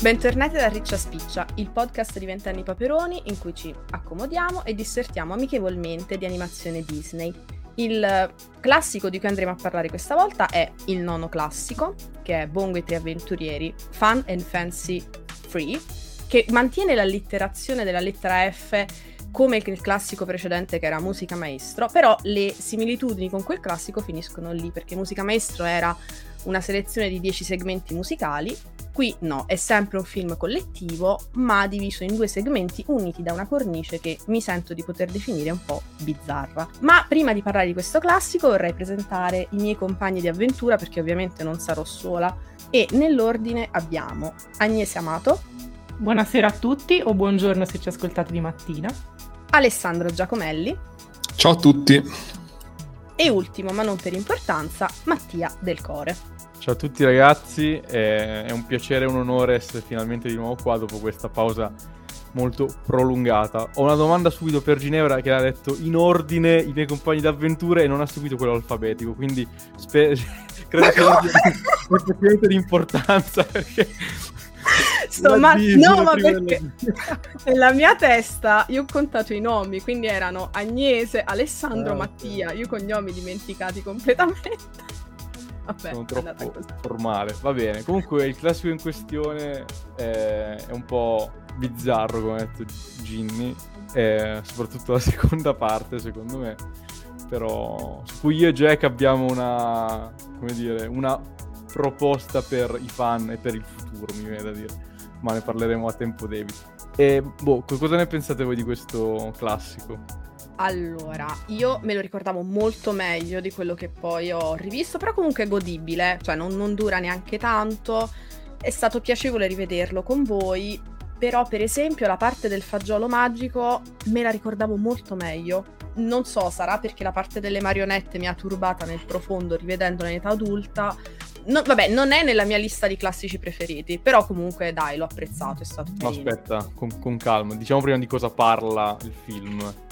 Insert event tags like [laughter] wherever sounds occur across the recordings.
Bentornati da Riccia Spiccia, il podcast di Vent'anni Paperoni in cui ci accomodiamo e dissertiamo amichevolmente di animazione Disney. Il classico di cui andremo a parlare questa volta è il nono classico, che è Bongo e tre avventurieri, Fun and Fancy Free, che mantiene l'allitterazione della lettera F come il classico precedente che era Musica Maestro, però le similitudini con quel classico finiscono lì, perché Musica Maestro era una selezione di 10 segmenti musicali Qui no, è sempre un film collettivo, ma diviso in due segmenti uniti da una cornice che mi sento di poter definire un po' bizzarra. Ma prima di parlare di questo classico vorrei presentare i miei compagni di avventura perché ovviamente non sarò sola e nell'ordine abbiamo Agnese Amato. Buonasera a tutti o buongiorno se ci ascoltate di mattina. Alessandro Giacomelli. Ciao a tutti. E ultimo, ma non per importanza, Mattia Del Core. Ciao a tutti ragazzi, è un piacere e un onore essere finalmente di nuovo qua dopo questa pausa molto prolungata. Ho una domanda subito per Ginevra che ha detto in ordine i miei compagni d'avventura e non ha seguito quello alfabetico, quindi spe- [laughs] credo che sia effettivamente [laughs] di importanza perché... Sto ma... No, ma perché nella mia testa io ho contato i nomi, quindi erano Agnese, Alessandro, ah, Mattia, io cognomi dimenticati completamente. Vabbè, sono troppo formale. Va bene. Comunque il classico in questione è, è un po' bizzarro, come ha detto Ginny. Eh, soprattutto la [laughs] seconda parte, secondo me. Però su cui io e Jack abbiamo una, come dire, una proposta per i fan e per il futuro, mi viene da dire. Ma ne parleremo a tempo debito. E boh, cosa ne pensate voi di questo classico? Allora, io me lo ricordavo molto meglio di quello che poi ho rivisto, però comunque è godibile, cioè non, non dura neanche tanto, è stato piacevole rivederlo con voi, però per esempio la parte del fagiolo magico me la ricordavo molto meglio. Non so, sarà perché la parte delle marionette mi ha turbata nel profondo rivedendola in età adulta. No, vabbè, non è nella mia lista di classici preferiti, però comunque dai, l'ho apprezzato, è stato carino. No, aspetta, con, con calma, diciamo prima di cosa parla il film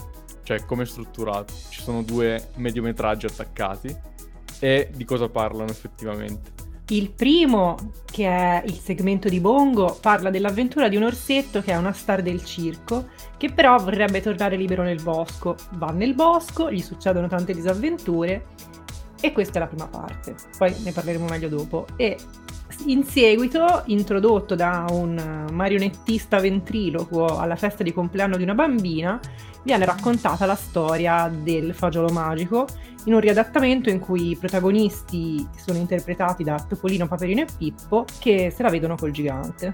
cioè come è strutturato. Ci sono due mediometraggi attaccati e di cosa parlano effettivamente. Il primo, che è il segmento di Bongo, parla dell'avventura di un orsetto che è una star del circo, che però vorrebbe tornare libero nel bosco. Va nel bosco, gli succedono tante disavventure e questa è la prima parte. Poi ne parleremo meglio dopo. E in seguito, introdotto da un marionettista ventriloquo alla festa di compleanno di una bambina, viene raccontata la storia del fagiolo magico in un riadattamento in cui i protagonisti sono interpretati da Topolino, Paperino e Pippo che se la vedono col gigante.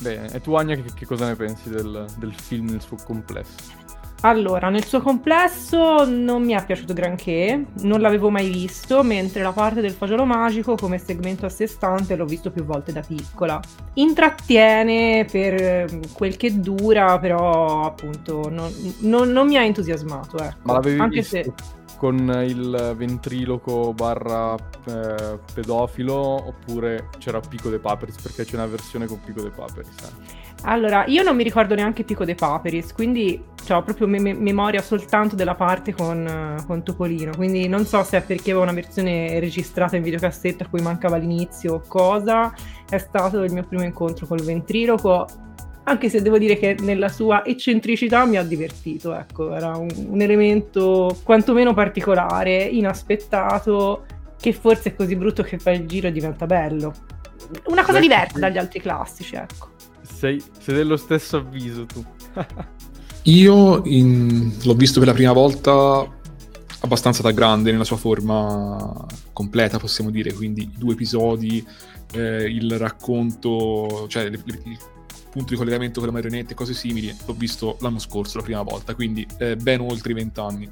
Bene, e tu Anya che, che cosa ne pensi del, del film nel suo complesso? Allora, nel suo complesso non mi è piaciuto granché, non l'avevo mai visto, mentre la parte del fagiolo magico come segmento a sé stante l'ho visto più volte da piccola. Intrattiene per ehm, quel che dura, però appunto non, non, non mi ha entusiasmato. Ecco. Ma l'avevi Anche visto se... con il ventriloco barra eh, pedofilo oppure c'era Pico de Paperis? Perché c'è una versione con Pico de Paperis. Eh. Allora, io non mi ricordo neanche Pico de Paperis, quindi ho proprio me- memoria soltanto della parte con, con, Topolino, quindi non so se è perché avevo una versione registrata in videocassetta a cui mancava l'inizio o cosa, è stato il mio primo incontro col ventriloquo, anche se devo dire che nella sua eccentricità mi ha divertito, ecco, era un, un elemento quantomeno particolare, inaspettato, che forse è così brutto che fa il giro e diventa bello. Una cosa diversa dagli altri classici, ecco. Sei, sei dello stesso avviso tu. Io in... l'ho visto per la prima volta abbastanza da grande nella sua forma completa, possiamo dire, quindi due episodi, eh, il racconto, cioè il, il, punto di collegamento con le marionette e cose simili, l'ho visto l'anno scorso, la prima volta, quindi eh, ben oltre i vent'anni.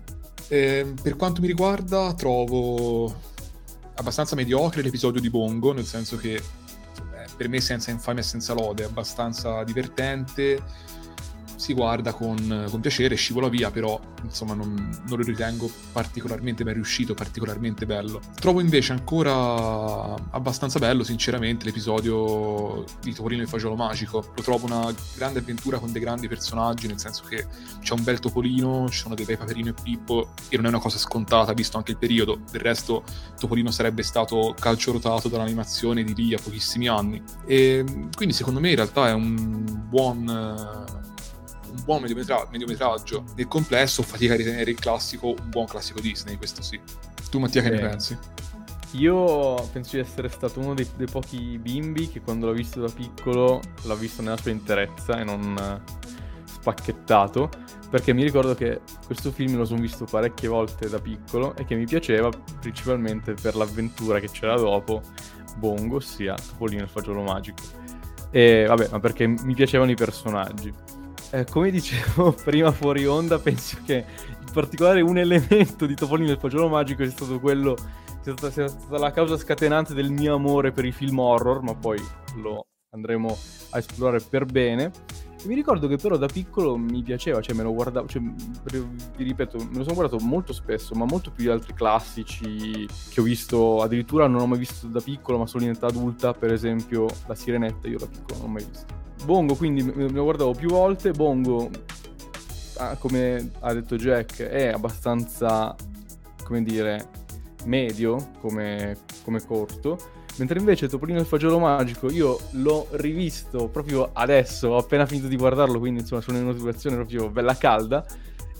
Eh, per quanto mi riguarda, trovo abbastanza mediocre l'episodio di Bongo, nel senso che per me senza infamia e senza lode, abbastanza divertente, si guarda con, con piacere, scivola via, però insomma non, non, lo ritengo particolarmente ben riuscito, particolarmente bello. Trovo invece ancora abbastanza bello, sinceramente, l'episodio di Topolino e Fagiolo Magico. Lo trovo una grande avventura con dei grandi personaggi, nel senso che c'è un bel Topolino, ci sono dei bei Paperino e Pippo, e non è una cosa scontata, visto anche il periodo. Del resto Topolino sarebbe stato calcio rotato dall'animazione di lì a pochissimi anni. E quindi secondo me in realtà è un buon un buon mediometra- mediometraggio. Nel complesso fatica a ritenere il classico un buon classico Disney, questo sì. Tu Mattia che eh. ne pensi? Io penso di essere stato uno dei, dei, pochi bimbi che quando l'ho visto da piccolo l'ha visto nella sua interezza e non spacchettato, perché mi ricordo che questo film lo sono visto parecchie volte da piccolo e che mi piaceva principalmente per l'avventura che c'era dopo Bongo, ossia Topolino il fagiolo magico. E vabbè, ma perché mi piacevano i personaggi eh, come dicevo [laughs] prima fuori onda, penso che in particolare un elemento di Topolino del Fagiolo Magico sia stato quello, sia stata, sia stata la causa scatenante del mio amore per i film horror, ma poi lo andremo a esplorare per bene. E mi ricordo che però da piccolo mi piaceva, cioè me lo guardavo, cioè, vi ripeto, me lo sono guardato molto spesso, ma molto più di altri classici che ho visto, addirittura non ho mai visto da piccolo, ma solo in età adulta, per esempio La Sirenetta, io da piccolo non ho mai visto. Bongo quindi me lo guardavo più volte, Bongo, ah, come ha detto Jack, è abbastanza, come dire, medio come, come corto, mentre invece Topolino il Fagiolo Magico io l'ho rivisto proprio adesso, ho appena finito di guardarlo, quindi insomma sono in una situazione proprio bella calda,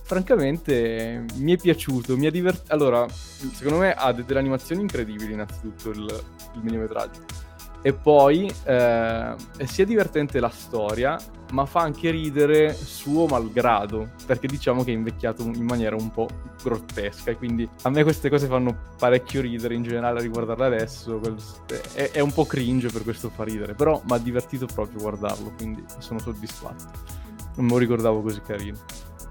francamente mi è piaciuto, mi ha divertito. Allora, secondo me ha delle animazioni incredibili innanzitutto il, il minimetraggio e poi eh, sia divertente la storia, ma fa anche ridere suo malgrado, perché diciamo che è invecchiato in maniera un po' grottesca. E quindi a me queste cose fanno parecchio ridere in generale a riguardarle adesso. È, è un po' cringe per questo fa ridere, però mi ha divertito proprio guardarlo, quindi sono soddisfatto. Non me lo ricordavo così carino.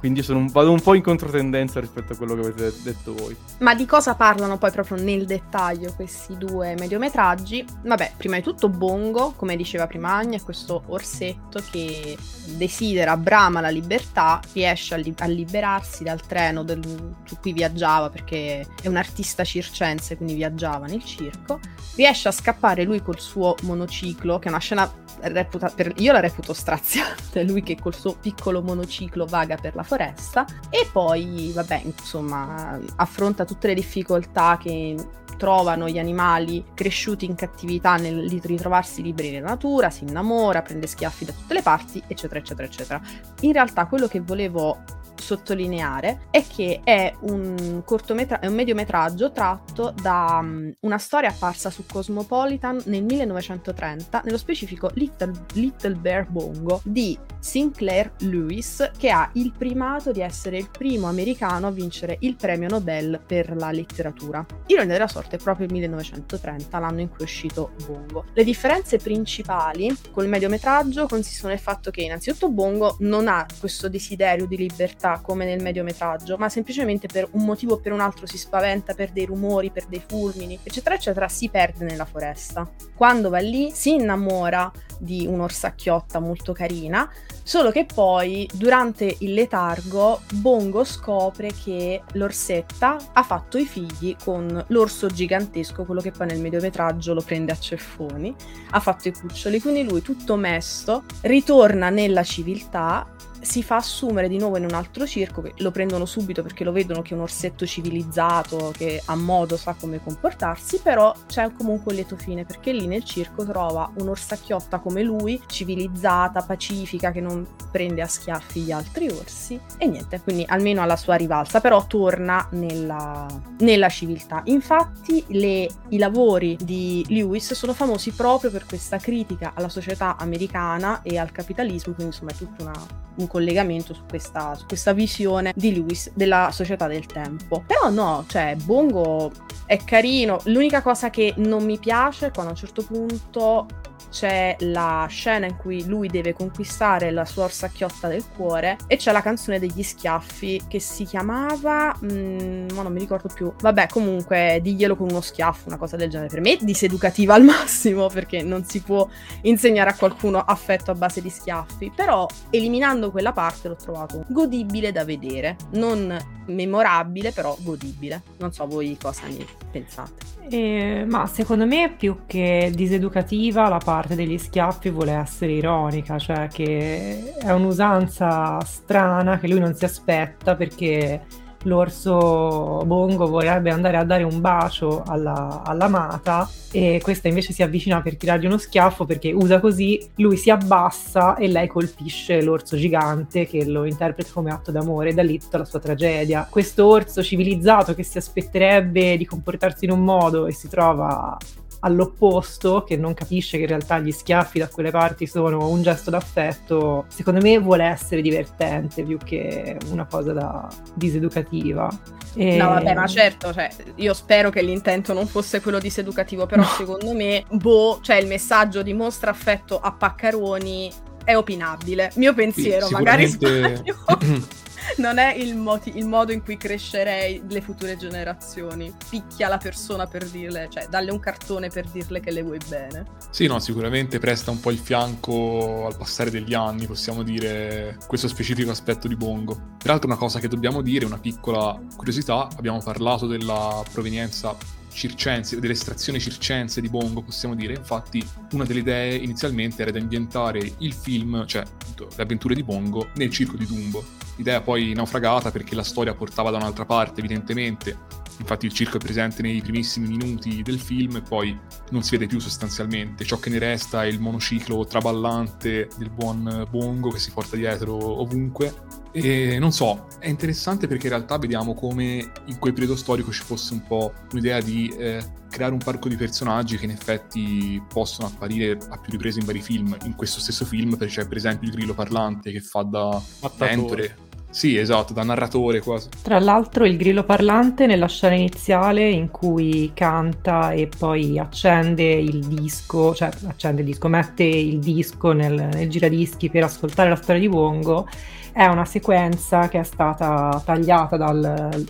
Quindi un, vado un po' in controtendenza rispetto a quello che avete detto voi. Ma di cosa parlano poi proprio nel dettaglio questi due mediometraggi? Vabbè, prima di tutto Bongo, come diceva prima Agna, è questo orsetto che desidera, brama la libertà, riesce a, li- a liberarsi dal treno del, su cui viaggiava perché è un artista circense, quindi viaggiava nel circo, riesce a scappare lui col suo monociclo, che è una scena reputa- per, io la reputo straziante, [laughs] lui che col suo piccolo monociclo vaga per la foresta e poi, vabbè, insomma, affronta tutte le difficoltà che trovano gli animali cresciuti in cattività nel ritrovarsi liberi nella natura, si innamora, prende schiaffi da tutte le parti, eccetera, eccetera, eccetera. In realtà quello che volevo sottolineare è che è un, cortometra- è un mediometraggio tratto da um, una storia apparsa su Cosmopolitan nel 1930, nello specifico Little, Little Bear Bongo di Sinclair Lewis, che ha il primato di essere il primo americano a vincere il premio Nobel per la letteratura. Ironia della sorte è proprio il 1930, l'anno in cui è uscito Bongo. Le differenze principali col mediometraggio consistono nel fatto che innanzitutto Bongo non ha questo desiderio di libertà come nel mediometraggio, ma semplicemente per un motivo o per un altro si spaventa per dei rumori, per dei fulmini, eccetera, eccetera, si perde nella foresta. Quando va lì si innamora di un'orsacchiotta molto carina, solo che poi durante il letargo Bongo scopre che l'orsetta ha fatto i figli con l'orso gigantesco, quello che poi nel mediometraggio lo prende a ceffoni, ha fatto i cuccioli, quindi lui tutto mesto ritorna nella civiltà si fa assumere di nuovo in un altro circo, che lo prendono subito perché lo vedono che è un orsetto civilizzato, che a modo sa come comportarsi, però c'è comunque un lieto fine perché lì nel circo trova un'orsacchiotta come lui, civilizzata, pacifica, che non prende a schiaffi gli altri orsi e niente, quindi almeno alla sua rivalsa, però torna nella, nella civiltà. Infatti le, i lavori di Lewis sono famosi proprio per questa critica alla società americana e al capitalismo, quindi insomma è tutta una un collegamento su questa, su questa visione di Lewis della società del tempo. Però no, cioè Bongo è carino, l'unica cosa che non mi piace è quando a un certo punto c'è la scena in cui lui deve conquistare la sua orsacchiotta del cuore e c'è la canzone degli schiaffi che si chiamava... Mm, ma non mi ricordo più. Vabbè, comunque, diglielo con uno schiaffo, una cosa del genere. Per me diseducativa al [laughs] massimo perché non si può insegnare a qualcuno affetto a base di schiaffi. Però eliminando quella parte l'ho trovato godibile da vedere. Non memorabile, però godibile. Non so voi cosa ne pensate. Eh, ma secondo me più che diseducativa la parte degli schiaffi vuole essere ironica, cioè che è un'usanza strana che lui non si aspetta perché l'orso Bongo vorrebbe andare a dare un bacio alla, all'amata e questa invece si avvicina per tirargli uno schiaffo perché usa così, lui si abbassa e lei colpisce l'orso gigante che lo interpreta come atto d'amore e da lì tutta la sua tragedia. Questo orso civilizzato che si aspetterebbe di comportarsi in un modo e si trova all'opposto, che non capisce che in realtà gli schiaffi da quelle parti sono un gesto d'affetto, secondo me vuole essere divertente più che una cosa da diseducativa. E... No, vabbè, ma certo, cioè, io spero che l'intento non fosse quello diseducativo, però no. secondo me, boh, cioè il messaggio dimostra affetto a paccaroni è opinabile. Mio pensiero, sì, magari sbaglio. [clears throat] non è il, moti- il, modo in cui crescerei le future generazioni. Picchia la persona per dirle, cioè dalle un cartone per dirle che le vuoi bene. Sì, no, sicuramente presta un po' il fianco al passare degli anni, possiamo dire, questo specifico aspetto di Bongo. Peraltro una cosa che dobbiamo dire, una piccola curiosità, abbiamo parlato della provenienza circense, dell'estrazione circense di Bongo, possiamo dire. Infatti, una delle idee inizialmente era di ambientare il film, cioè le avventure di Bongo, nel circo di Dumbo. L'idea poi naufragata perché la storia portava da un'altra parte, evidentemente. Infatti il circo è presente nei primissimi minuti del film e poi non si vede più sostanzialmente. Ciò che ne resta è il monociclo traballante del buon Bongo che si porta dietro ovunque e non so, è interessante perché in realtà vediamo come in quel periodo storico ci fosse un po' un'idea di eh, creare un parco di personaggi che in effetti possono apparire a più riprese in vari film. In questo stesso film c'è per esempio il grillo parlante che fa da mentore. Sì, esatto, da narratore quasi. Tra l'altro il grillo parlante nella scena iniziale in cui canta e poi accende il disco, cioè accende il disco, mette il disco nel, nel giradischi per ascoltare la storia di Bongo è una sequenza che è stata tagliata dal,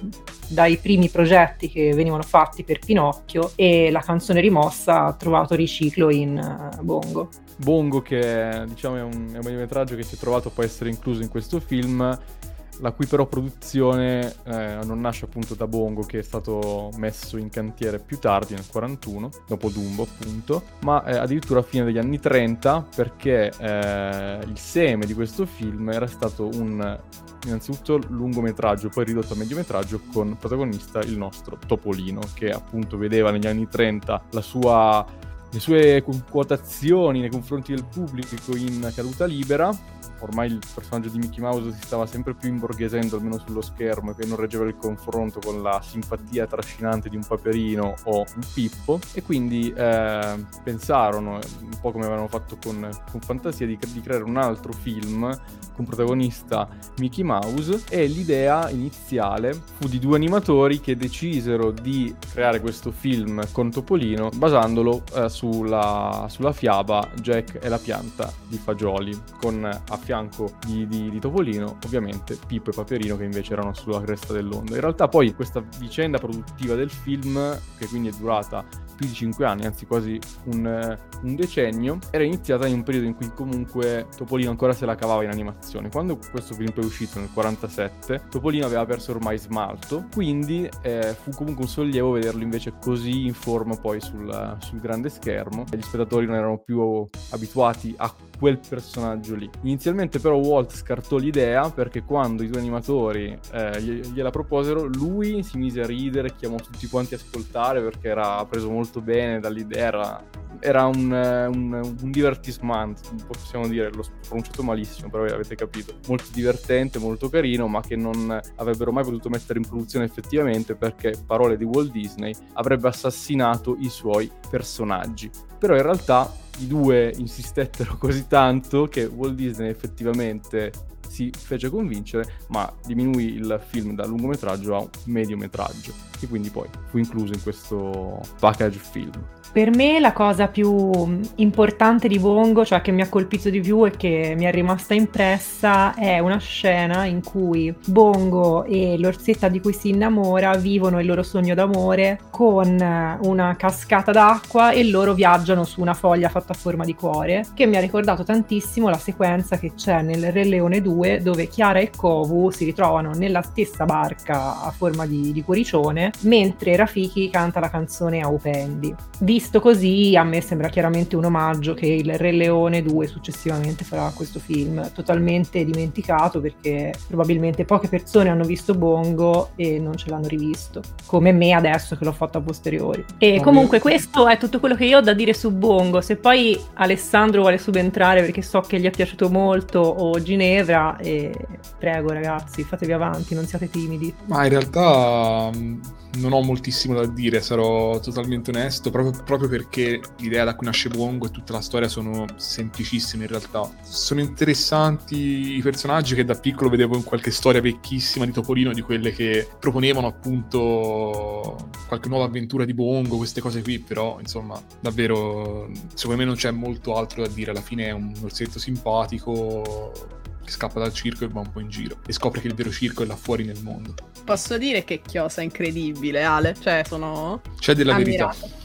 dai primi progetti che venivano fatti per Pinocchio e la canzone rimossa ha trovato riciclo in uh, Bongo. Bongo che diciamo, è un, è un che si è trovato poi a essere incluso in questo film la cui però produzione eh, non nasce appunto da Bongo che è stato messo in cantiere più tardi nel 41, dopo Dumbo appunto, ma eh, addirittura a fine degli anni 30 perché eh, il seme di questo film era stato un innanzitutto lungometraggio, poi ridotto a mediometraggio con protagonista il nostro Topolino che appunto vedeva negli anni 30 la sua le sue quotazioni nei confronti del pubblico in caduta libera ormai il personaggio di Mickey Mouse si stava sempre più imborghesendo almeno sullo schermo e che non reggeva il confronto con la simpatia trascinante di un Paperino o un Pippo. E quindi eh, pensarono, un po' come avevano fatto con, con Fantasia, di, di, creare un altro film con protagonista Mickey Mouse. E l'idea iniziale fu di due animatori che decisero di creare questo film con Topolino basandolo eh, sulla, sulla fiaba Jack e la pianta di fagioli con a fianco di, di, di, Topolino, ovviamente Pippo e Paperino che invece erano sulla cresta dell'onda. In realtà poi questa vicenda produttiva del film, che quindi è durata più di 5 anni, anzi quasi un, un, decennio, era iniziata in un periodo in cui comunque Topolino ancora se la cavava in animazione. Quando questo film è uscito nel 47, Topolino aveva perso ormai smalto, quindi eh, fu comunque un sollievo vederlo invece così in forma poi sul, sul grande schermo. Gli spettatori non erano più abituati a quel personaggio lì. Inizialmente però Walt scartò l'idea perché quando i due animatori eh, gliela proposero, lui si mise a ridere, chiamò tutti quanti a ascoltare perché era preso molto bene dall'idea, era, era un, un, un divertissement, possiamo dire, l'ho pronunciato malissimo, però avete capito. Molto divertente, molto carino, ma che non avrebbero mai potuto mettere in produzione effettivamente perché, parole di Walt Disney, avrebbe assassinato i suoi personaggi. Però in realtà i due insistettero [laughs] così tanto che Walt Disney effettivamente si fece convincere, ma diminuì il film da lungometraggio a un mediometraggio, e quindi poi fu incluso in questo package film. Per me la cosa più importante di Bongo, cioè che mi ha colpito di più e che mi è rimasta impressa, è una scena in cui Bongo e l'orsetta di cui si innamora vivono il loro sogno d'amore con una cascata d'acqua e loro viaggiano su una foglia fatta a forma di cuore, che mi ha ricordato tantissimo la sequenza che c'è nel Re Leone 2 dove Chiara e Kovu si ritrovano nella stessa barca a forma di, di cuoricione mentre Rafiki canta la canzone Aupendi. Visto così, a me sembra chiaramente un omaggio che il Re Leone 2 successivamente farà questo film, totalmente dimenticato perché probabilmente poche persone hanno visto Bongo e non ce l'hanno rivisto, come me adesso che l'ho fatto a posteriori. E comunque questo è tutto quello che io ho da dire su Bongo, se poi Alessandro vuole subentrare perché so che gli è piaciuto molto o Ginevra, e prego ragazzi, fatevi avanti, non siate timidi. Ma in realtà non ho moltissimo da dire, sarò totalmente onesto, proprio, proprio, perché l'idea da cui nasce Bongo e tutta la storia sono semplicissime in realtà. Sono interessanti i personaggi che da piccolo vedevo in qualche storia vecchissima di Topolino, di quelle che proponevano appunto qualche nuova avventura di Bongo, queste cose qui, però insomma davvero secondo me non c'è molto altro da dire, alla fine è un orsetto simpatico che scappa dal circo e va un po' in giro e scopre che il vero circo è là fuori nel mondo. Posso dire che chiosa incredibile, Ale, cioè sono C'è della ammirata. verità.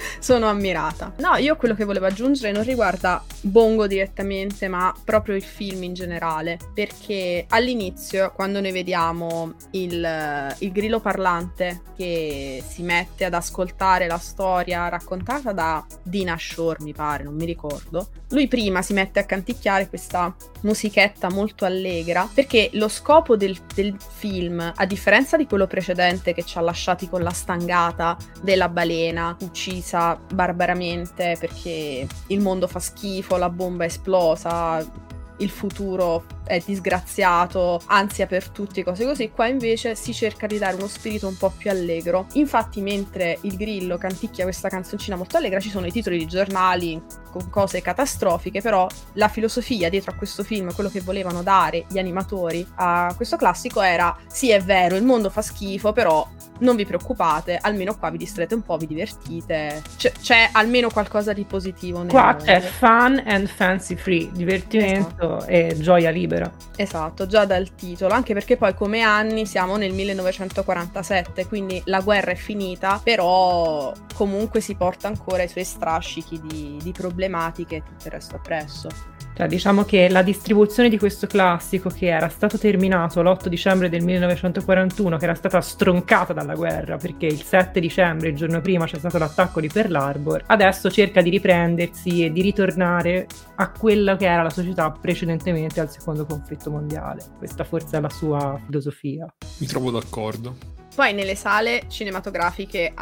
[laughs] sono ammirata. No, io quello che volevo aggiungere non riguarda Bongo direttamente, ma proprio il film in generale, perché all'inizio, quando noi vediamo il, il grillo parlante che si mette ad ascoltare la storia raccontata da Dina Shore, mi pare, non mi ricordo, lui prima si mette a canticchiare questa musichetta molto allegra, perché lo scopo del, del film, a differenza di quello precedente che ci ha lasciati con la stangata della balena uccisa barbaramente perché il mondo fa schifo, la bomba è esplosa, il futuro è disgraziato, ansia per tutti, cose così. Qua invece si cerca di dare uno spirito un po' più allegro. Infatti, mentre il grillo canticchia questa canzoncina molto allegra, ci sono i titoli di giornali con cose catastrofiche, però la filosofia dietro a questo film, quello che volevano dare gli animatori a questo classico era: sì, è vero, il mondo fa schifo, però non vi preoccupate, almeno qua vi distrete un po', vi divertite. C- c'è almeno qualcosa di positivo. Nel qua c'è fun and fancy free, divertimento esatto. e gioia libera libera. Esatto, già dal titolo, anche perché poi come anni siamo nel 1947, quindi la guerra è finita, però comunque si porta ancora i suoi strascichi di, di problematiche e tutto il resto appresso. Cioè, diciamo che la distribuzione di questo classico, che era stato terminato l'8 dicembre del 1941, che era stata stroncata dalla guerra, perché il 7 dicembre, il giorno prima, c'è stato l'attacco di Pearl Harbor, adesso cerca di riprendersi e di ritornare a quella che era la società precedentemente al secondo conflitto mondiale. Questa forse è la sua filosofia. Mi trovo d'accordo. Poi nelle sale cinematografiche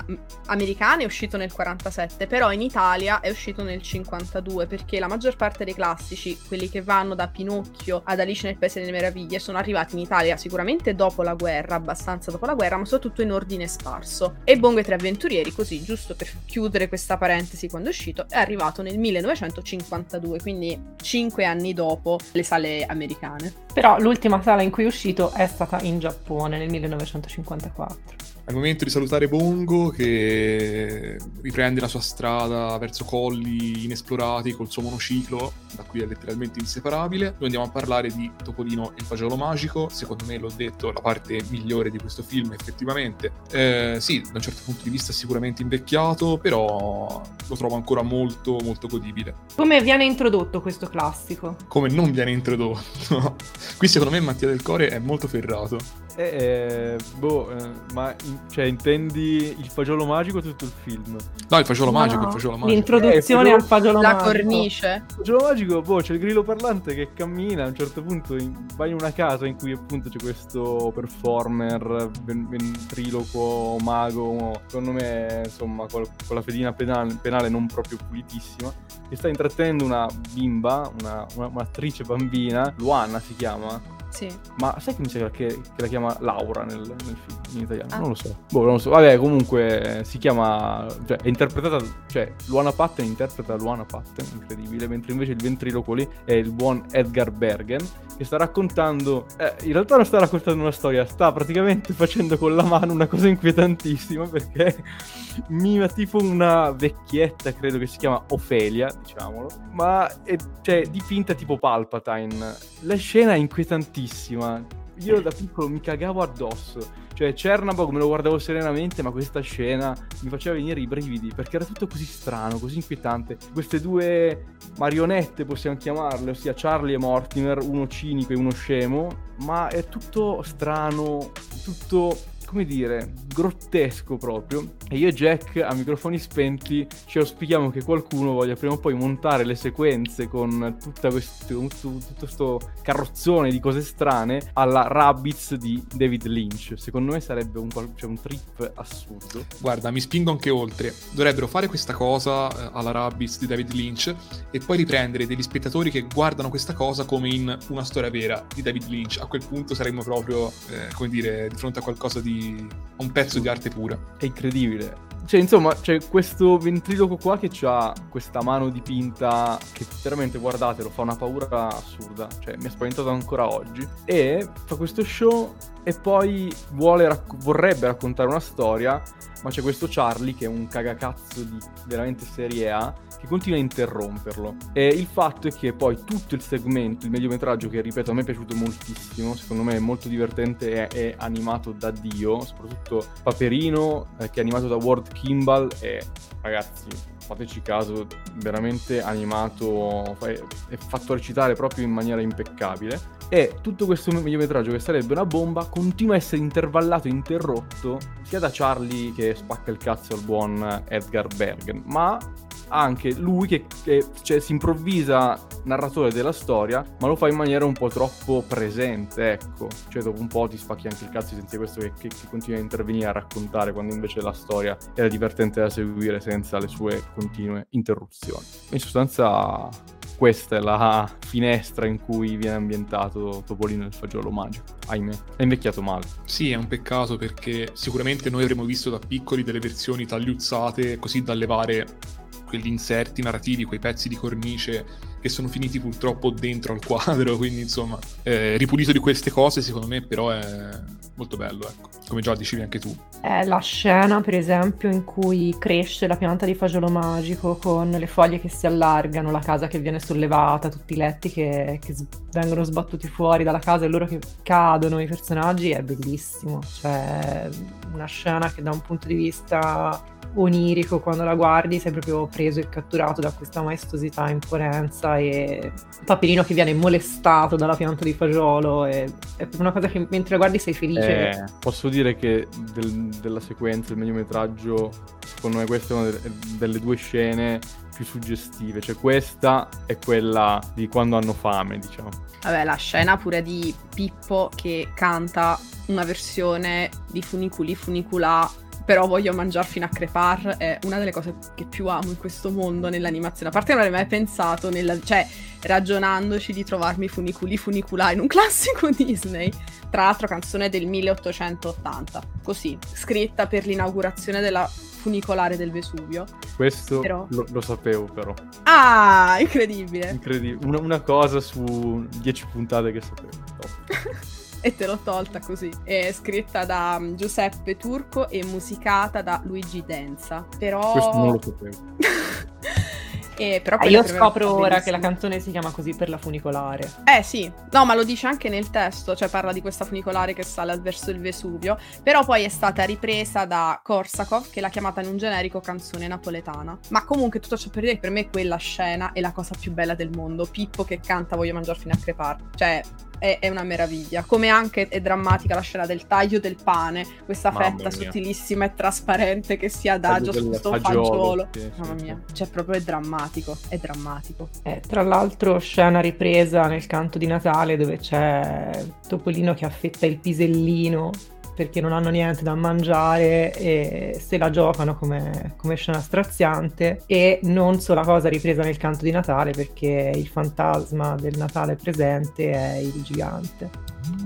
americane è uscito nel 47, però in Italia è uscito nel 52 perché la maggior parte dei classici, quelli che vanno da Pinocchio ad Alice nel Paese delle Meraviglie, sono arrivati in Italia sicuramente dopo la guerra, abbastanza dopo la guerra, ma soprattutto in ordine sparso. E Bongo e tre avventurieri, così giusto per chiudere questa parentesi quando è uscito, è arrivato nel 1952, quindi 5 anni dopo le sale americane. Però l'ultima sala in cui è uscito è stata in Giappone nel 1954. È il momento di salutare Bongo che riprende la sua strada verso colli inesplorati col suo monociclo, da cui è letteralmente inseparabile. Noi andiamo a parlare di Topolino e il fagiolo magico, secondo me l'ho detto, la parte migliore di questo film effettivamente. Eh, sì, da un certo punto di vista è sicuramente invecchiato, però lo trovo ancora molto molto godibile. Come viene introdotto questo classico? Come non viene introdotto? [laughs] Qui secondo me Mattia del Core è molto ferrato. Eh, eh, boh, eh, ma in, cioè, intendi il fagiolo magico o tutto il film? No, il fagiolo no, magico, il fagiolo magico. L'introduzione eh, al fagiolo la magico. La cornice. Il fagiolo magico, boh, c'è il grillo parlante che cammina, a un certo punto in, va in una casa in cui appunto c'è questo performer ven- ventriloquo, mago, secondo me, insomma, col, con la fedina penale, penale, non proprio pulitissima, che sta intrattenendo una bimba, una, una, un'attrice bambina, Luana si chiama, sì. Ma sai che mi sembra che, che la chiama Laura nel, nel film? in italiano, Ah. non lo so. Boh, non lo so. Vabbè, comunque eh, si chiama, cioè è interpretata, cioè Luana Patten interpreta Luana Patten, incredibile, mentre invece il ventriloquo lì è il buon Edgar Bergen che sta raccontando, eh, in realtà non sta raccontando una storia, sta praticamente facendo con la mano una cosa inquietantissima perché [laughs] mima tipo una vecchietta, credo che si chiama Ofelia, diciamolo, ma è cioè, dipinta tipo Palpatine. La scena è inquietantissima. Io da piccolo mi cagavo addosso. Cioè, Cernabog me lo guardavo serenamente, ma questa scena mi faceva venire i brividi perché era tutto così strano, così inquietante. Queste due marionette, possiamo chiamarle, ossia Charlie e Mortimer, uno cinico e uno scemo, ma è tutto strano, tutto come dire, grottesco proprio. E io e Jack, a microfoni spenti, ci auspichiamo che qualcuno voglia prima o poi montare le sequenze con questo, tutto, tutto sto carrozzone di cose strane alla Rabbids di David Lynch. Secondo me sarebbe un, cioè un trip assurdo. Guarda, mi spingo anche oltre. Dovrebbero fare questa cosa eh, alla Rabbids di David Lynch e poi riprendere degli spettatori che guardano questa cosa come in una storia vera di David Lynch. A quel punto saremmo proprio, eh, come dire, di fronte a qualcosa di... un pezzo di arte pura. È incredibile. Cioè, insomma, c'è questo ventriloquo qua che ha questa mano dipinta che veramente, guardatelo, fa una paura assurda. Cioè, mi ha spaventato ancora oggi. E fa questo show e poi racc- vorrebbe raccontare una storia, ma c'è questo Charlie che è un cagacazzo di veramente serie A che continua a interromperlo. E il fatto è che poi tutto il segmento, il mediometraggio che ripeto a me è piaciuto moltissimo, secondo me è molto divertente e è animato da Dio, soprattutto Paperino eh, che è animato da Ward Kimball e ragazzi fateci caso, veramente animato e fatto recitare proprio in maniera impeccabile. E tutto questo mediometraggio che sarebbe una bomba continua a essere intervallato interrotto sia da Charlie che spacca il cazzo al buon Edgar Bergen, ma anche lui che, che cioè, si improvvisa narratore della storia, ma lo fa in maniera un po' troppo presente, ecco. Cioè, dopo un po' ti spacchi anche il cazzo di sentire questo che, che, che continua a intervenire a raccontare, quando invece la storia era divertente da seguire senza le sue continue interruzioni. In sostanza, questa è la finestra in cui viene ambientato Topolino e il fagiolo magico. Ahimè, è invecchiato male. Sì, è un peccato perché sicuramente noi avremmo visto da piccoli delle versioni tagliuzzate così da levare quegli inserti narrativi, quei pezzi di cornice che sono finiti purtroppo dentro al quadro, quindi insomma, eh, ripulito di queste cose secondo me però è molto bello, ecco, come già dicevi anche tu. È la scena, per esempio, in cui cresce la pianta di fagiolo magico con le foglie che si allargano, la casa che viene sollevata, tutti i letti che, che vengono sbattuti fuori dalla casa e loro che cadono, i personaggi, è bellissimo. Cioè, una scena che da un punto di vista onirico, quando la guardi, sei proprio preso e catturato da questa maestosità, imponenza e Paperino che viene molestato dalla pianta di fagiolo. E, è proprio una cosa che mentre la guardi sei felice. Eh, posso dire che del- della sequenza, del mediometraggio, secondo me questa è una delle, delle due scene più suggestive. Cioè, questa è quella di quando hanno fame, diciamo. Vabbè, la scena pure di Pippo che canta una versione di Funiculi Funiculà, però voglio mangiare fino a crepar, è una delle cose che più amo in questo mondo nell'animazione. A parte non avrei mai pensato, nella- cioè, ragionandoci di trovarmi Funiculi Funiculà in un [laughs] classico Disney. Tra l'altro canzone del 1880, così, scritta per l'inaugurazione della funicolare del Vesuvio. Questo Però- lo, lo sapevo, però. Ah, incredibile! Incredibile. Una, una cosa su 10 puntate che sapevo. Top. [laughs] e te l'ho tolta così. È scritta da um, Giuseppe Turco e musicata da Luigi Denza. Però. Questo non lo sapevo. [laughs] Eh, però Ah, io scopro ora che la canzone si chiama così per la funicolare. Eh sì, no, ma lo dice anche nel testo, cioè parla di questa funicolare che sale verso il Vesuvio, però poi è stata ripresa da Korsakov che l'ha chiamata in un generico canzone napoletana. Ma comunque tutto ciò per dire che per me quella scena è la cosa più bella del mondo, Pippo che canta Voglio mangiare fino a crepare, cioè è, è una meraviglia. Come anche è drammatica la scena del taglio del pane, questa Mamma fetta mia. sottilissima e trasparente che si adagio su questo fagiolo, fagiolo. sì, Mamma sì. mia, cioè proprio è drammatico, è drammatico. Eh, tra l'altro scena ripresa nel canto di Natale dove c'è Topolino che affetta il pisellino perché non hanno niente da mangiare e se la giocano come, come scena straziante e non sola cosa ripresa nel canto di Natale perché il fantasma del Natale presente è il gigante.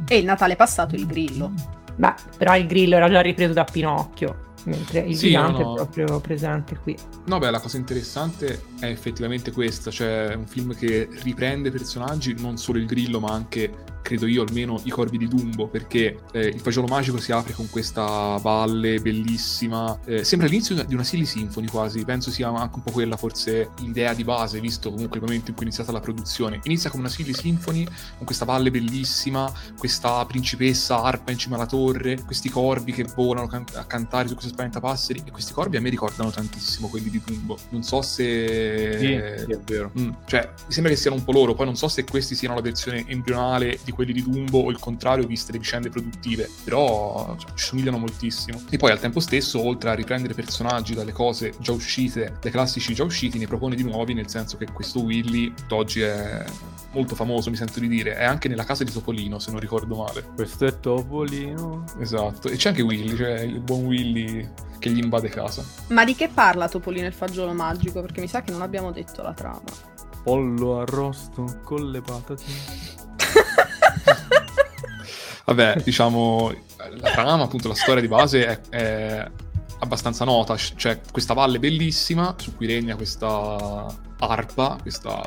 E il Natale passato il grillo. Beh, però il grillo era già ripreso da Pinocchio mentre il Sì, gigante no, no. è proprio presente qui. No, beh, la cosa interessante è effettivamente questa, cioè è un film che riprende personaggi, non solo il grillo, ma anche, credo io, almeno i corvi di Dumbo, perché eh, il fagiolo magico si apre con questa valle bellissima, eh, sembra l'inizio di una Silly Symphony quasi, penso sia anche un po' quella forse l'idea di base, visto comunque il momento in cui è iniziata la produzione. Inizia come una Silly Symphony, con questa valle bellissima, questa principessa arpa in cima alla torre, questi corvi che volano can- a cantare su questo spaventapasseri, e questi corvi a me ricordano tantissimo quelli di Dumbo. Non so se... Sì, sì, è vero. Mm, cioè, mi sembra che siano un po' loro, poi non so se questi siano la versione embrionale di quelli di Dumbo o il contrario, viste le vicende produttive, però cioè, ci somigliano moltissimo. E poi al tempo stesso, oltre a riprendere personaggi dalle cose già uscite, dai classici già usciti, ne propone di nuovi, nel senso che questo Willy oggi è molto famoso, mi sento di dire, è anche nella casa di Topolino, se non ricordo male. Questo è Topolino. Esatto, e c'è anche Willy, cioè il buon Willy che gli invade casa. Ma di che parla Topolino e il fagiolo magico? Perché mi sa che non abbiamo detto la trama. Pollo arrosto con le patatine. [laughs] [laughs] Vabbè, diciamo, la trama, appunto, la storia di base è, è abbastanza nota. C'è questa valle bellissima su cui regna questa arpa, questa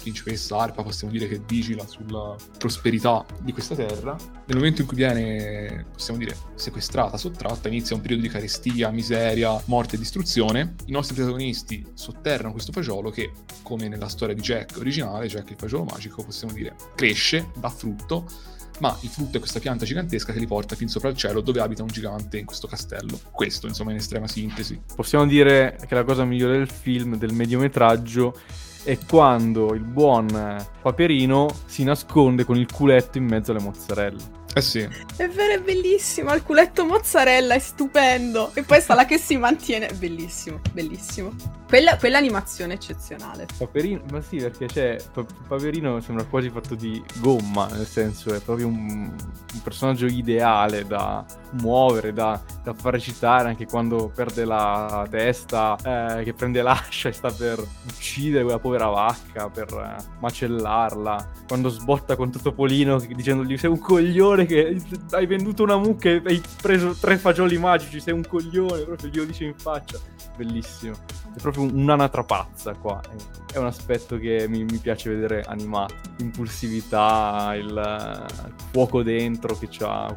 principessa arpa, possiamo dire che vigila sulla prosperità di questa terra. Nel momento in cui viene, possiamo dire, sequestrata, sottratta, inizia un periodo di carestia, miseria, morte e distruzione. I nostri protagonisti sotterrano questo fagiolo che, come nella storia di Jack originale, Jack il fagiolo magico, possiamo dire, cresce, dà frutto, ma il frutto è questa pianta gigantesca che li porta fin sopra il cielo dove abita un gigante in questo castello. Questo, insomma, in estrema sintesi. Possiamo dire che la cosa migliore del film, del mediometraggio, è quando il buon Paperino si nasconde con il culetto in mezzo alle mozzarelle. Eh sì, È vero, è bellissimo. Il culetto mozzarella è stupendo. E poi sta là che si mantiene. Bellissimo, bellissimo. Quella, quell'animazione è eccezionale. Paperino, ma sì, perché c'è Pa- Paperino sembra quasi fatto di gomma, nel senso è proprio un, un personaggio ideale da muovere, da, da far recitare anche quando perde la testa, eh, che prende l'ascia e sta per uccidere quella povera vacca, per eh, macellarla, quando sbotta contro Topolino dicendogli sei un coglione che hai venduto una mucca e hai preso tre fagioli magici, sei un coglione, proprio glielo dice in faccia. Bellissimo. È proprio un'anatra pazza qua. È un aspetto che mi, mi piace vedere animato. L'impulsività, il, il fuoco dentro che ha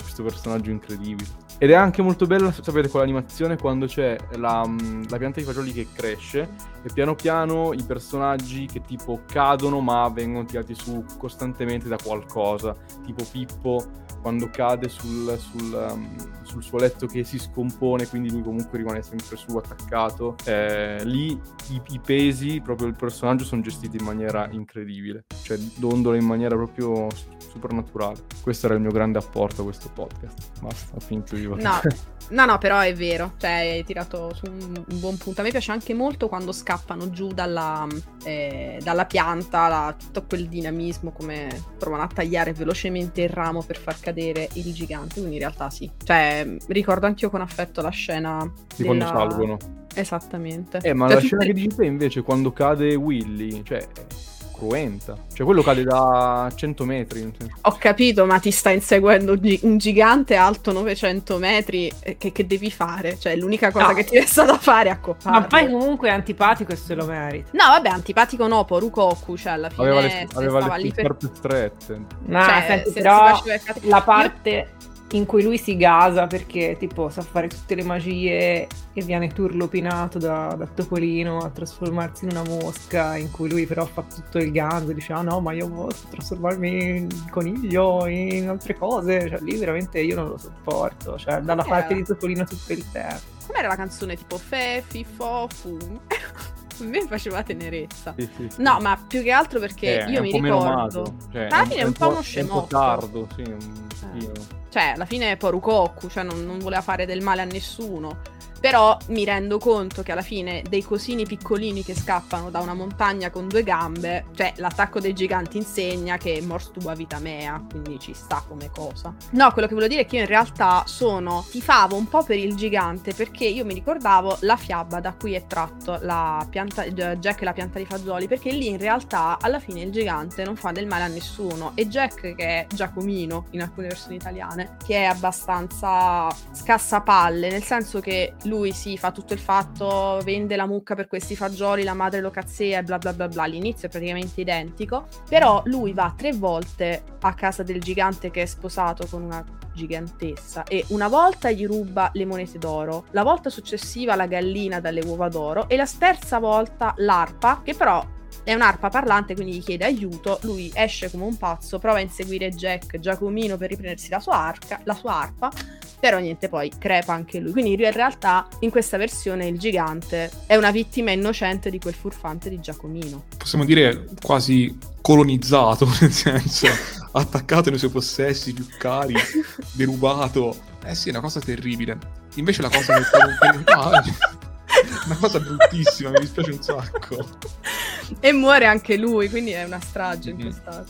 questo personaggio incredibile. Ed è anche molto bella, sapete, quell'animazione quando c'è la, mm, la pianta di fagioli che cresce e piano piano i personaggi che tipo cadono ma vengono tirati su costantemente da qualcosa. Tipo Pippo quando cade sul, sul, um, sul suo letto che si scompone, quindi lui comunque rimane sempre su attaccato. Eh, lì i, i pesi, proprio il personaggio, sono gestiti in maniera incredibile, cioè dondola in maniera proprio supernaturale. Questo era il mio grande apporto a questo podcast. Basta, ho finito di No, [laughs] no, no, però è vero. Cioè, hai tirato su un, un buon punto. A me piace anche molto quando scappano giù dalla, eh, dalla pianta, la- tutto quel dinamismo, come provano a tagliare velocemente il ramo per far cadere il gigante. Quindi in realtà sì. Cioè, ricordo anch'io con affetto la scena Di quando della- salgono. Esattamente. Eh, ma Cioè, la scena che dici te invece, quando cade Willy, cioè, cruenta. Cioè, quello cade da 100 metri. Ho capito, ma ti sta inseguendo un gi- un gigante alto 900 metri. Che, che devi fare? Cioè, l'unica cosa No. che ti resta da fare è accopparlo. Ma poi comunque è antipatico e se lo merita. No, vabbè, antipatico no, Porukoku, cioè alla fine Aveva le, aveva stava le lì per... scarpe strette. No, cioè, senti, se- però la Io- parte in cui lui si gasa perché tipo sa fare tutte le magie e viene turlupinato da, da Topolino a trasformarsi in una mosca in cui lui però fa tutto il ganzo e dice ah no ma io posso trasformarmi in coniglio in altre cose cioè lì veramente io non lo sopporto cioè dalla Eh. parte di Topolino tutto il tempo Com'era la canzone tipo Fefi, Fofu? [laughs] A me faceva tenerezza. Sì, sì, sì. No, ma più che altro perché Eh, io un mi ricordo... cioè, Alla fine è un po' uno È un scemotto. po' tardo, sì, un pochino. Cioè, alla fine è Porukoku, cioè non, non voleva fare del male a nessuno. Però mi rendo conto che alla fine dei cosini piccolini che scappano da una montagna con due gambe, cioè l'attacco dei giganti insegna che mors tua vita mea, quindi ci sta come cosa. No, quello che volevo dire è che io in realtà sono tifavo un po' per il gigante perché io mi ricordavo la fiaba da cui è tratto la pianta, Jack e la pianta di fagioli, perché lì in realtà alla fine il gigante non fa del male a nessuno e Jack che è Giacomino in alcune versioni italiane, che è abbastanza scassapalle, nel senso che lui si sì, fa tutto il fatto, vende la mucca per questi fagioli, la madre lo cazzea e bla bla bla bla, l'inizio è praticamente identico, però lui va tre volte a casa del gigante che è sposato con una gigantessa e una volta gli ruba le monete d'oro, la volta successiva la gallina dalle uova d'oro e la terza volta l'arpa che però è un'arpa parlante, quindi gli chiede aiuto. Lui esce come un pazzo, prova a inseguire Jack Giacomino per riprendersi la sua, arca, la sua arpa, però niente, poi crepa anche lui. Quindi in realtà in questa versione il gigante è una vittima innocente di quel furfante di Giacomino. Possiamo dire quasi colonizzato, [laughs] nel senso attaccato nei suoi possessi più cari, [laughs] derubato. Eh sì, è una cosa terribile. Invece la cosa che [laughs] no, una cosa bruttissima, mi dispiace un sacco. E muore anche lui, quindi è una strage in mm. questa.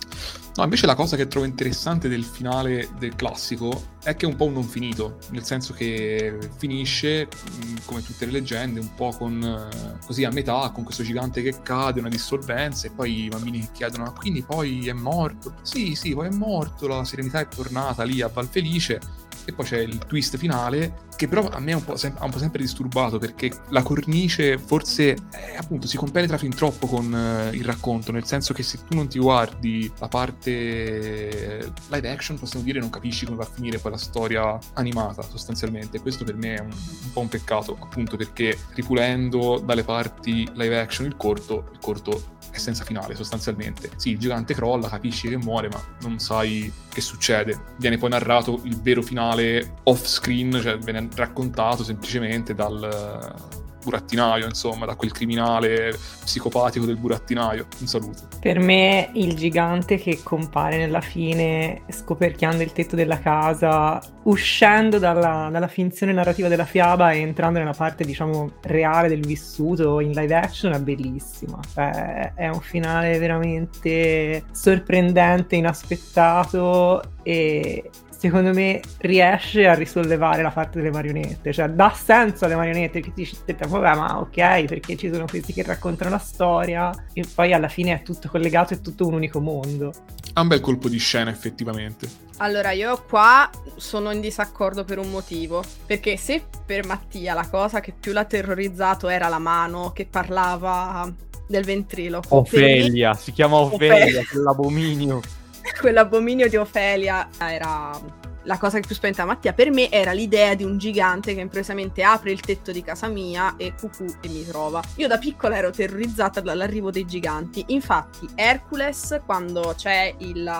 No, invece la cosa che trovo interessante del finale del classico è che è un po' un non finito, nel senso che finisce, mm, come tutte le leggende, un po' con eh, così a metà, con questo gigante che cade, una dissolvenza, e poi i bambini che chiedono, ma quindi poi è morto? Sì, sì, poi è morto, la serenità è tornata lì a Valfelice, e poi c'è il twist finale che però a me ha un, sem- un po', sempre disturbato perché la cornice forse eh, appunto si compenetra fin troppo con eh, il racconto, nel senso che se tu non ti guardi la parte eh, live action, possiamo dire, non capisci come va a finire poi la storia animata sostanzialmente. Questo per me è un, un po' un peccato, appunto perché ripulendo dalle parti live action il corto, il corto è senza finale sostanzialmente. Sì, il gigante crolla, capisci che muore, ma non sai che succede. Viene poi narrato il vero finale off screen, cioè viene raccontato semplicemente dal burattinaio, insomma, da quel criminale psicopatico del burattinaio. Un saluto. Per me il gigante che compare nella fine, scoperchiando il tetto della casa, uscendo dalla, dalla finzione narrativa della fiaba e entrando nella parte, diciamo, reale del vissuto in live action è bellissima. Cioè, è un finale veramente sorprendente, inaspettato e secondo me riesce a risollevare la parte delle marionette, cioè dà senso alle marionette che ti dici, vabbè ma ok perché ci sono questi che raccontano la storia e poi alla fine è tutto collegato, è tutto un unico mondo. Ha un bel colpo di scena effettivamente. Allora io qua sono in disaccordo per un motivo, perché se per Mattia la cosa che più l'ha terrorizzato era la mano che parlava del ventriloquo. Ofelia, me... si chiama Ofelia. quell'abominio. [laughs] quell'abominio di Ofelia era la cosa che più spaventava Mattia per me era l'idea di un gigante che improvvisamente apre il tetto di casa mia e cucù e mi trova. Io da piccola ero terrorizzata dall'arrivo dei giganti. Infatti, Hercules, quando il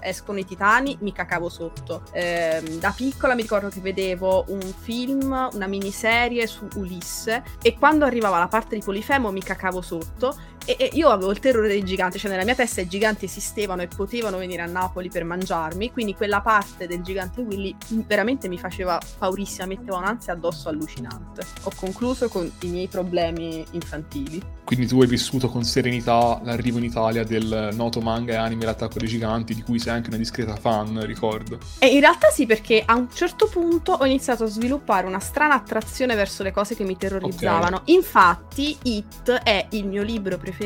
escono i titani, mi cacavo sotto. Eh, da piccola mi ricordo che vedevo un film, una miniserie su Ulisse e quando arrivava la parte di Polifemo mi cacavo sotto e, e, io avevo il terrore dei giganti, cioè nella mia testa i giganti esistevano e potevano venire a Napoli per mangiarmi, quindi quella parte del gigante Willy veramente mi faceva paurissima, metteva un'ansia addosso allucinante. Ho concluso con i miei problemi infantili. Quindi tu hai vissuto con serenità l'arrivo in Italia del noto manga e anime L'attacco dei giganti, di cui sei anche una discreta fan, ricordo. E in realtà sì, perché a un certo punto ho iniziato a sviluppare una strana attrazione verso le cose che mi terrorizzavano. Okay. Infatti, It è il mio libro preferito,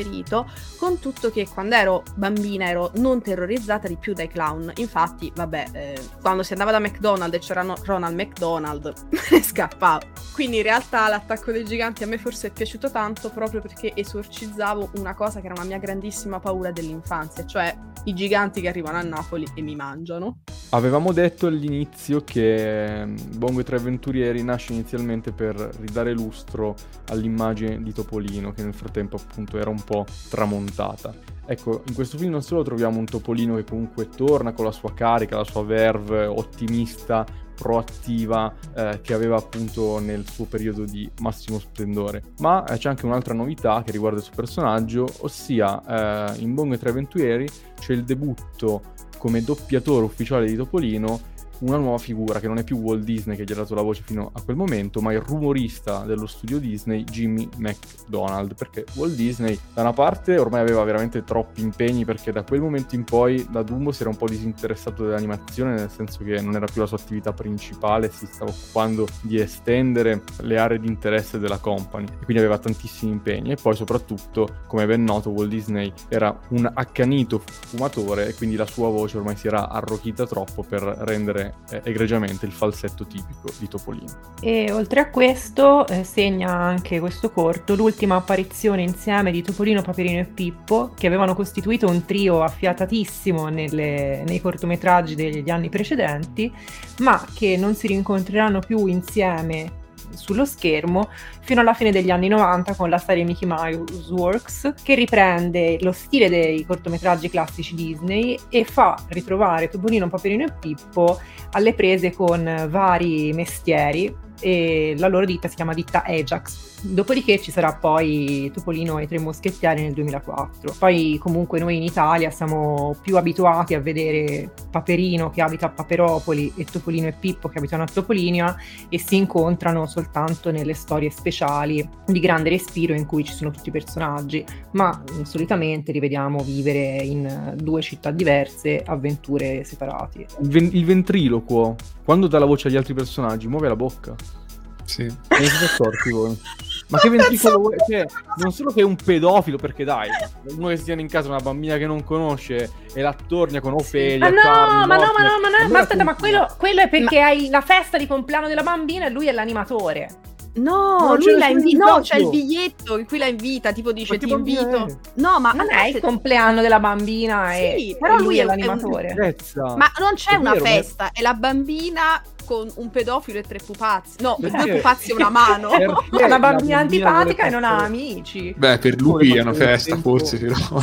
con tutto che quando ero bambina ero non terrorizzata di più dai clown. Infatti, vabbè, eh, quando si andava da McDonald's e c'era Ronald McDonald, me [laughs] ne scappavo. Quindi in realtà l'attacco dei giganti a me forse è piaciuto tanto proprio perché esorcizzavo una cosa che era una mia grandissima paura dell'infanzia, cioè i giganti che arrivano a Napoli e mi mangiano. Avevamo detto all'inizio che mm, Bongo e Tre Avventurieri nasce inizialmente per ridare lustro all'immagine di Topolino, che nel frattempo appunto era un po' tramontata. Ecco, in questo film non solo troviamo un Topolino che comunque torna con la sua carica, la sua verve ottimista, proattiva eh, che aveva appunto nel suo periodo di massimo splendore. Ma eh, c'è anche un'altra novità che riguarda il suo personaggio, ossia eh, in Bongo e Tre Avventurieri c'è il debutto come doppiatore ufficiale di Topolino una nuova figura che non è più Walt Disney che gli ha dato la voce fino a quel momento, ma il rumorista dello studio Disney, Jimmy McDonald, perché Walt Disney da una parte ormai aveva veramente troppi impegni perché da quel momento in poi da Dumbo si era un po' disinteressato dell'animazione, nel senso che non era più la sua attività principale, si stava occupando di estendere le aree di interesse della company e quindi aveva tantissimi impegni. E poi soprattutto, come ben noto, Walt Disney era un accanito fumatore e quindi la sua voce ormai si era arrochita troppo per rendere eh, egregiamente il falsetto tipico di Topolino. E oltre a questo eh, segna anche questo corto l'ultima apparizione insieme di Topolino, Paperino e Pippo, che avevano costituito un trio affiatatissimo nelle, nei cortometraggi degli anni precedenti, ma che non si rincontreranno più insieme sullo schermo fino alla fine degli anni 90 con la serie Mickey Mouse Works che riprende lo stile dei cortometraggi classici Disney e fa ritrovare Topolino, Paperino e Pippo alle prese con vari mestieri e la loro ditta si chiama ditta Ajax. Dopodiché ci sarà poi Topolino e Tre Moschettieri nel 2004. Poi comunque noi in Italia siamo più abituati a vedere Paperino che abita a Paperopoli e Topolino e Pippo che abitano a Topolinia e si incontrano soltanto nelle storie speciali di grande respiro in cui ci sono tutti i personaggi, ma solitamente li vediamo vivere in due città diverse, avventure separate. Il, ven- il ventriloquo, quando dà la voce agli altri personaggi, muove la bocca. Sì. Ne siete accorti voi? [laughs] Ma che ventricolo vuoi? Cioè, non solo che è un pedofilo, perché dai, uno che si tiene in casa una bambina che non conosce e la torna con Ofelia. Ma no, Charlie, ma no, ma no, ma no, ma aspetta, ma quello, quello è perché hai la festa di compleanno della bambina e lui è l'animatore. No, Non lui c'è la invita. No, c'è il biglietto in cui la invita, tipo dice Ma ti invito. è? No, ma non è il compleanno della bambina e, Sì, e però lui lui è è l'animatore. Tristezza. Ma non c'è È una vero, ma- festa, è la bambina con un pedofilo e tre pupazzi. No, Perché? due pupazzi e una mano. [laughs] È una bambina antipatica e non ha amici. Beh, per lui è una festa, forse, però. [laughs]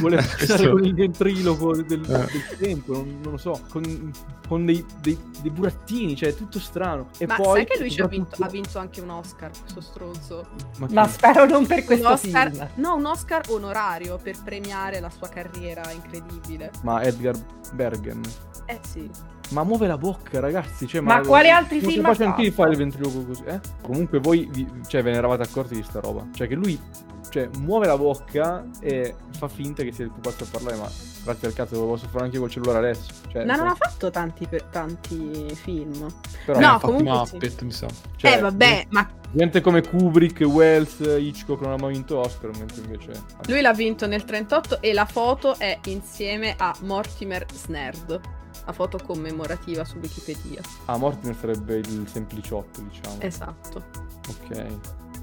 Vuole Eh, passare questo- con il ventriloquo del, Eh. del tempo, non, non lo so, con, con dei, dei, dei burattini, cioè è tutto strano. E Ma poi, sai che lui ci ha vinto, soprattutto- ha vinto anche un Oscar, questo stronzo? Ma? Ma spero non per Un questo Oscar, film. no, un Oscar onorario per premiare la sua carriera incredibile. Ma Edgar Bergen. Eh sì. Ma muove la bocca, ragazzi. Cioè, Ma quali altri non film si ha faccio anche di fatto? fare il ventriloquo così, eh? Comunque voi vi- cioè, ve ne eravate accorti di sta roba. Cioè, che lui cioè, muove la bocca e fa finta che sia il pupazzo a parlare, ma grazie al cazzo lo posso fare anche col cellulare adesso. Cioè, Ma non ha fatto tanti, per- tanti film. però, No, ha fatto comunque sì. Muppet, mi sa. cioè, eh vabbè, ma Gente come Kubrick, Wells, Hitchcock non hanno mai vinto Oscar, mentre invece... lui l'ha vinto nel 38 e la foto è insieme a Mortimer Snerd. La foto commemorativa su Wikipedia. Ah, Mortimer sarebbe il sempliciotto, diciamo. Esatto. Ok,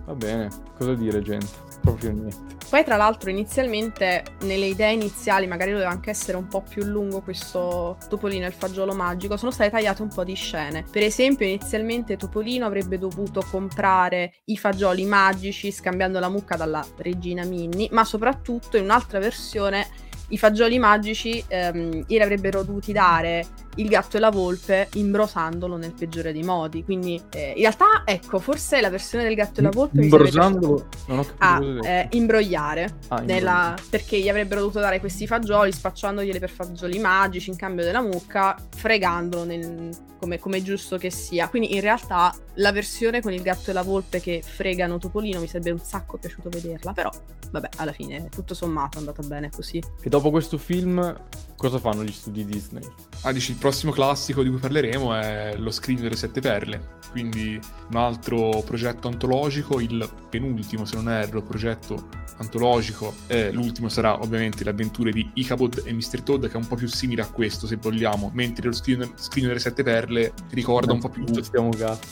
va bene. Cosa dire, gente? Proprio niente. Poi tra l'altro inizialmente nelle idee iniziali magari doveva anche essere un po' più lungo questo Topolino e il fagiolo magico, sono state tagliate un po' di scene. Per esempio inizialmente Topolino avrebbe dovuto comprare i fagioli magici scambiando la mucca dalla regina Minnie, ma soprattutto in un'altra versione i fagioli magici ehm, glieli dovuti dare il gatto e la volpe imbrosandolo nel peggiore dei modi. Quindi eh, in realtà ecco, forse la versione del gatto e la volpe mi sarebbe piaciuta- Imbrosandolo... Non ho capito Ah, detto. eh, imbrogliare Ah, nella- perché gli avrebbero dovuto dare questi fagioli spacciandoglieli per fagioli magici in cambio della mucca, fregandolo nel- come, come è giusto che sia. Quindi in realtà la versione con il gatto e la volpe che fregano Topolino mi sarebbe un sacco piaciuto vederla, però vabbè, alla fine tutto sommato è andata bene così. E dopo questo film, cosa fanno gli studi Disney? Ah, dici, il prossimo classico di cui parleremo è Lo scrigno delle sette perle, quindi un altro progetto antologico, il penultimo, se non erro, progetto antologico, e l'ultimo sarà ovviamente le avventure di Ichabod e Mr. Toad, che è un po' più simile a questo, se vogliamo, mentre lo scrigno, scrigno delle sette perle ricorda un po' più... Tutto stiamo cazzo.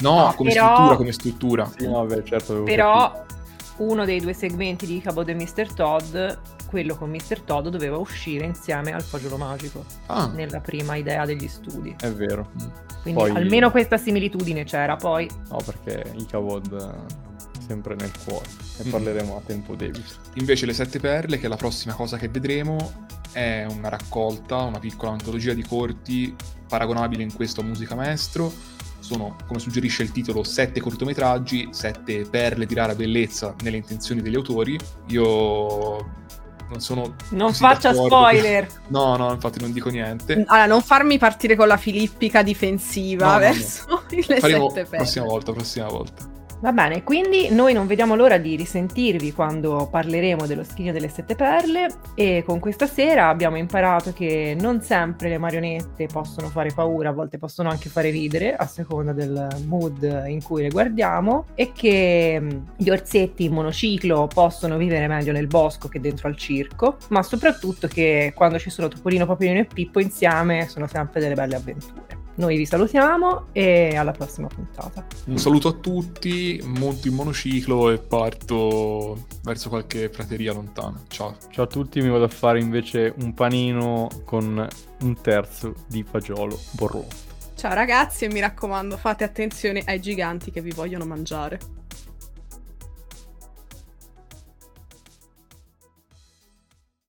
No, [laughs] come Però- struttura, come struttura. Sì, no, vabbè, certo. Però uno dei due segmenti di Cabot e Mr. Todd, quello con Mr. Todd, doveva uscire insieme al fagiolo magico Ah, nella prima idea degli studi. È vero. Quindi Poi- almeno questa similitudine c'era. Poi No, perché Ichabod è sempre nel cuore. Ne Mm. parleremo a tempo debito. Invece Le Sette Perle, che è la prossima cosa che vedremo, è una raccolta, una piccola antologia di corti paragonabile in questo a Musica Maestro. Sono, come suggerisce il titolo, sette cortometraggi, sette perle di rara bellezza nelle intenzioni degli autori. Io non sono... Non faccia spoiler! [laughs] No, no, infatti non dico niente. Allora, non farmi partire con la filippica difensiva No, no, verso [laughs] le Faremo sette perle. prossima volta, prossima volta. Va bene, quindi noi non vediamo l'ora di risentirvi quando parleremo dello scrigno delle sette perle e con questa sera abbiamo imparato che non sempre le marionette possono fare paura, a volte possono anche fare ridere a seconda del mood in cui le guardiamo e che mh, gli orsetti in monociclo possono vivere meglio nel bosco che dentro al circo, ma soprattutto che quando ci sono Topolino, Papino e Pippo insieme sono sempre delle belle avventure. Noi vi salutiamo e alla prossima puntata. Un saluto a tutti, monto in monociclo e parto verso qualche prateria lontana. Ciao. Ciao a tutti, mi vado a fare invece un panino con un terzo di fagiolo borlotto. Ciao ragazzi e mi raccomando fate attenzione ai giganti che vi vogliono mangiare.